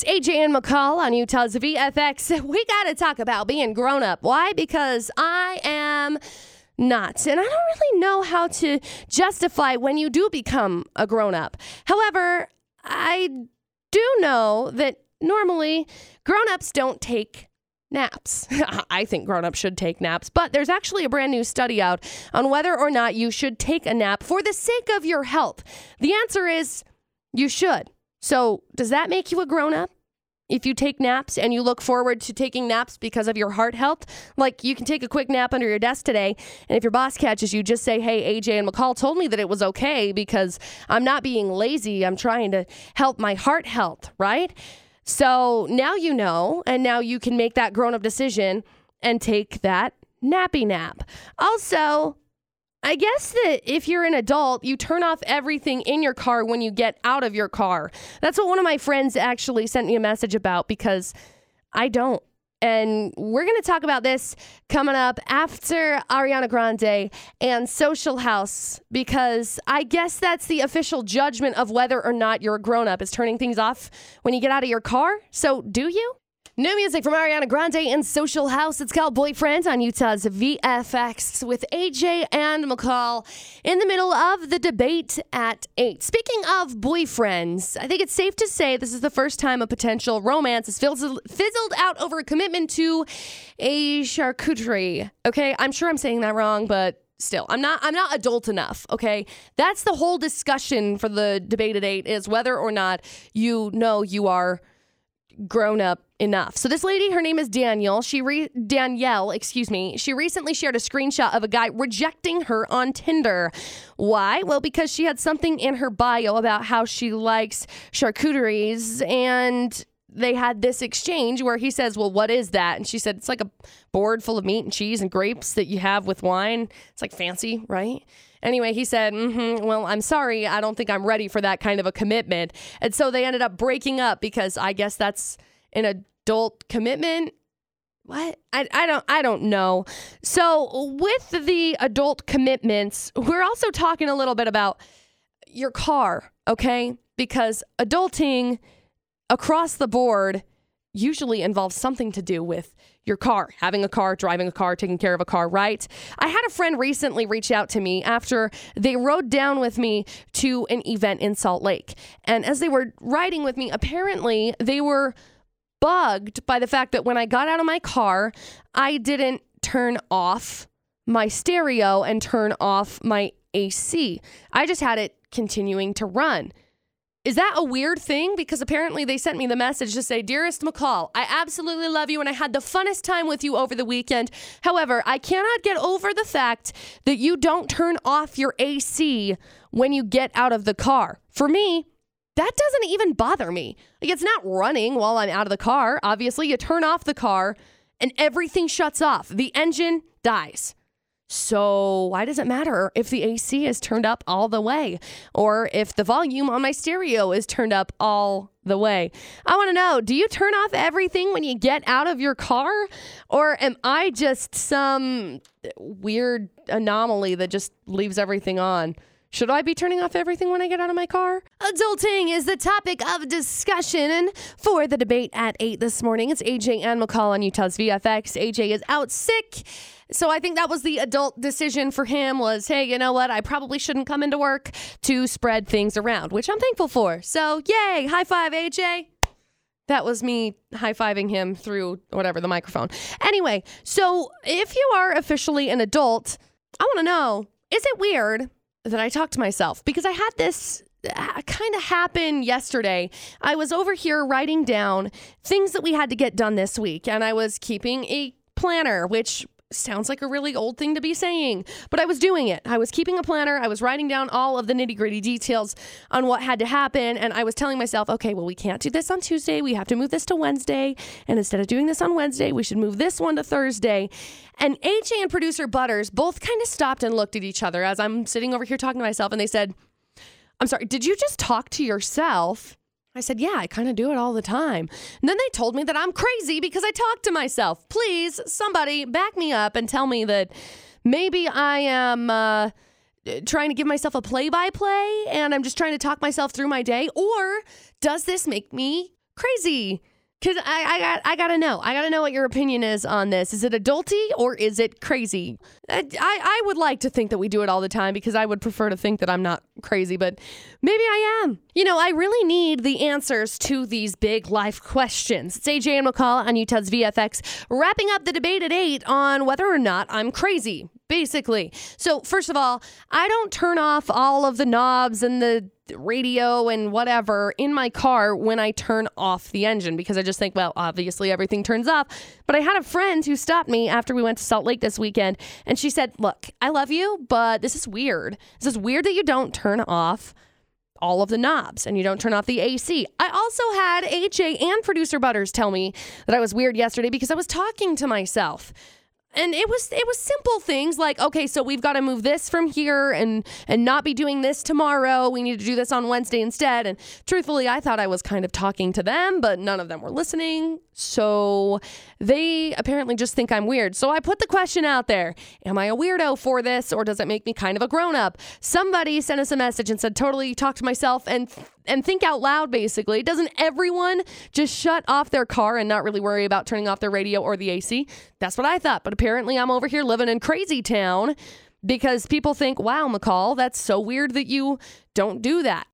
It's AJ and McCall on Utah's VFX. We got to talk about being grown up. Why? Because I am not. And I don't really know how to justify when you do become a grown up. However, I do know that normally grown ups don't take naps. I think grown ups should take naps, but there's actually a brand new study out on whether or not you should take a nap for the sake of your health. The answer is you should. So, does that make you a grown up? If you take naps and you look forward to taking naps because of your heart health, like you can take a quick nap under your desk today, and if your boss catches you, just say, Hey, AJ and McCall told me that it was okay because I'm not being lazy. I'm trying to help my heart health, right? So now you know, and now you can make that grown up decision and take that nappy nap. Also, I guess that if you're an adult, you turn off everything in your car when you get out of your car. That's what one of my friends actually sent me a message about because I don't. And we're going to talk about this coming up after Ariana Grande and Social House because I guess that's the official judgment of whether or not you're a grown up is turning things off when you get out of your car. So, do you? New music from Ariana Grande and Social House. It's called Boyfriend on Utah's VFX with AJ and McCall in the middle of the debate at 8. Speaking of boyfriends, I think it's safe to say this is the first time a potential romance has fizzled, out over a commitment to a charcuterie. Okay, I'm sure I'm saying that wrong, but still i'm not i'm not adult enough okay that's the whole discussion for the debate at 8 is whether or not you know you are grown up enough. So this lady, her name is Daniel. She re- Danielle, excuse me. She recently shared a screenshot of a guy rejecting her on Tinder. Why? Well, because she had something in her bio about how she likes charcuteries and they had this exchange where he says, Well, what is that? And she said, It's like a board full of meat and cheese and grapes that you have with wine. It's like fancy, right? Anyway, he said, mm-hmm, Well, I'm sorry. I don't think I'm ready for that kind of a commitment. And so they ended up breaking up because I guess that's an adult commitment. What? I, I don't I don't know. So with the adult commitments, we're also talking a little bit about your car, okay? Because adulting across the board usually involves something to do with your car, having a car, driving a car, taking care of a car, right? I had a friend recently reach out to me after they rode down with me to an event in Salt Lake. And as they were riding with me, apparently they were bugged by the fact that when I got out of my car, I didn't turn off my stereo and turn off my AC. I just had it continuing to run. Is that a weird thing? Because apparently they sent me the message to say, Dearest McCall, I absolutely love you and I had the funnest time with you over the weekend. However, I cannot get over the fact that you don't turn off your AC when you get out of the car. For me, that doesn't even bother me. Like it's not running while I'm out of the car. Obviously, you turn off the car and everything shuts off. The engine dies. So, why does it matter if the AC is turned up all the way or if the volume on my stereo is turned up all the way? I want to know do you turn off everything when you get out of your car? Or am I just some weird anomaly that just leaves everything on? Should I be turning off everything when I get out of my car? Adulting is the topic of discussion for the debate at 8 this morning. It's AJ and McCall on Utah's VFX. AJ is out sick. So I think that was the adult decision for him was, hey, you know what? I probably shouldn't come into work to spread things around, which I'm thankful for. So yay, high five, AJ. That was me high fiving him through whatever the microphone. Anyway, so if you are officially an adult, I want to know is it weird that I talk to myself? Because I had this uh, kind of happen yesterday. I was over here writing down things that we had to get done this week, and I was keeping a planner, which sounds like a really old thing to be saying, but I was doing it. I was keeping a planner. I was writing down all of the nitty gritty details on what had to happen. And I was telling myself, okay, well, we can't do this on Tuesday. We have to move this to Wednesday. And instead of doing this on Wednesday, we should move this one to Thursday. And AJ and producer Butters both kind of stopped and looked at each other as I'm sitting over here talking to myself. And they said, I'm sorry, did you just talk to yourself? I said, Yeah, I kind of do it all the time. And then they told me that I'm crazy because I talk to myself. Please, somebody back me up and tell me that maybe I am uh, trying to give myself a play by play and I'm just trying to talk myself through my day. Or does this make me crazy. Cause I, I got I gotta know. I gotta know what your opinion is on this. Is it adulty or is it crazy? I, I, would like to think that we do it all the time because I would prefer to think that I'm not crazy, but maybe I am. You know, I really need the answers to these big life questions. It's AJ and McCall on Utah's VFX, wrapping up the debate at eight on whether or not I'm crazy basically. So, first of all, I don't turn off all of the knobs and the radio and whatever in my car when I turn off the engine because I just think, well, obviously everything turns off. But I had a friend who stopped me after we went to Salt Lake this weekend and she said, Look, I love you, but this is weird. This is weird that you don't turn off all of the knobs and you don't turn off the AC. I also had AJ and producer Butters tell me that I was weird yesterday because I was talking to myself and it was it was simple things like okay so we've got to move this from here and and not be doing this tomorrow. We need to do this on wednesday instead. And truthfully i thought i was kind of talking to them but none of them were listening. So they apparently just think i'm weird. So i put the question out there. Am i a weirdo for this or does it make me kind of a grown-up somebody sent us a message and said totally talk to myself and and think out loud basically. Doesn't everyone just shut off their car and not really worry about turning off their radio or the AC? That's what I thought. But apparently I'm over here living in crazy town because people think, wow, McCall, that's so weird that you don't do that.